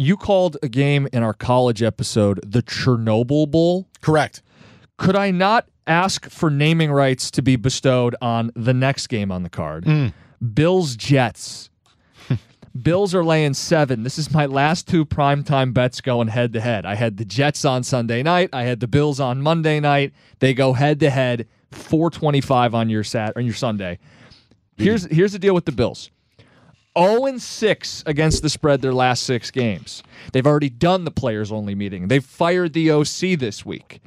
You called a game in our college episode the Chernobyl Bowl. Correct. Could I not ask for naming rights to be bestowed on the next game on the card? Mm. Bills Jets. Bills are laying seven. This is my last two primetime bets going head to head. I had the Jets on Sunday night. I had the Bills on Monday night. They go head to head. 425 on your sat on your Sunday. Here's here's the deal with the Bills. 0 and 6 against the spread their last six games. They've already done the players only meeting. They've fired the OC this week.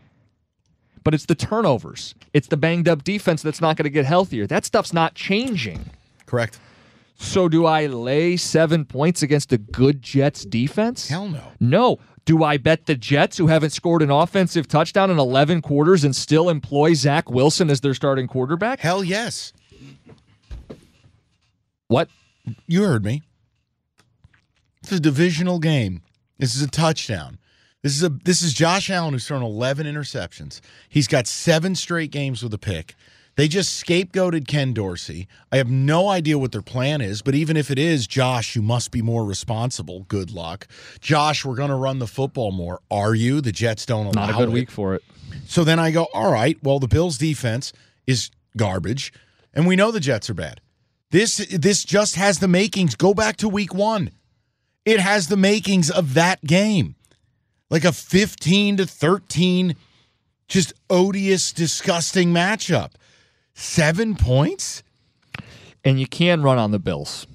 But it's the turnovers. It's the banged up defense that's not going to get healthier. That stuff's not changing. Correct. So do I lay seven points against a good Jets defense? Hell no. No. Do I bet the Jets, who haven't scored an offensive touchdown in 11 quarters and still employ Zach Wilson as their starting quarterback? Hell yes. What? You heard me. It's a divisional game. This is a touchdown. This is a this is Josh Allen who's thrown 11 interceptions. He's got 7 straight games with a pick. They just scapegoated Ken Dorsey. I have no idea what their plan is, but even if it is, Josh, you must be more responsible. Good luck. Josh, we're going to run the football more. Are you? The Jets don't allow Not a good it. week for it. So then I go, all right, well, the Bills defense is garbage, and we know the Jets are bad. This this just has the makings. Go back to week one. It has the makings of that game. Like a 15 to 13, just odious, disgusting matchup. Seven points? And you can run on the Bills.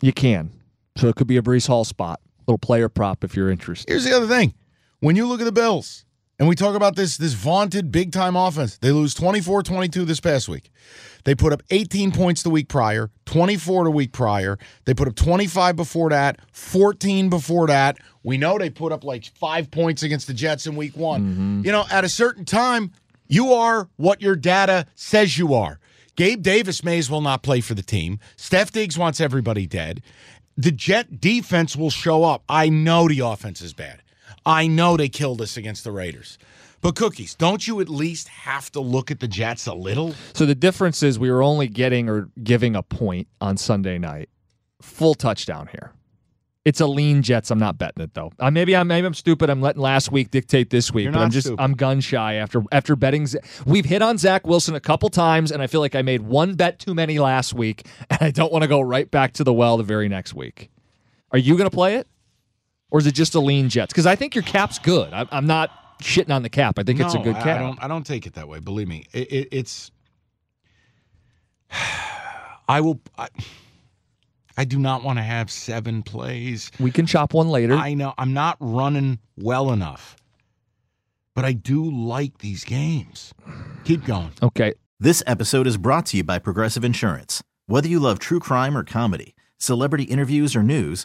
You can. So it could be a Breece Hall spot. Little player prop if you're interested. Here's the other thing. When you look at the Bills, and we talk about this this vaunted big time offense, they lose 24-22 this past week. They put up 18 points the week prior, 24 the week prior. They put up 25 before that, 14 before that. We know they put up like 5 points against the Jets in week 1. Mm-hmm. You know, at a certain time, you are what your data says you are. Gabe Davis may as well not play for the team. Steph Diggs wants everybody dead. The Jet defense will show up. I know the offense is bad. I know they killed us against the Raiders. But cookies, don't you at least have to look at the Jets a little? So the difference is we were only getting or giving a point on Sunday night. Full touchdown here. It's a lean Jets. I'm not betting it though. Uh, maybe I'm maybe I'm stupid. I'm letting last week dictate this week, You're but not I'm just stupid. I'm gun shy after after betting. Z- We've hit on Zach Wilson a couple times, and I feel like I made one bet too many last week, and I don't want to go right back to the well the very next week. Are you going to play it, or is it just a lean Jets? Because I think your cap's good. I, I'm not shitting on the cap. I think it's a No, good I- cap. I don't. I don't take it that way. Believe me, it, it, it's. I will. I, I do not want to have seven plays. we can chop one later. I know I'm not running well enough, but I do like these games. Keep going. okay. This episode is brought to you by Progressive Insurance. Whether you love true crime or comedy, celebrity interviews or news,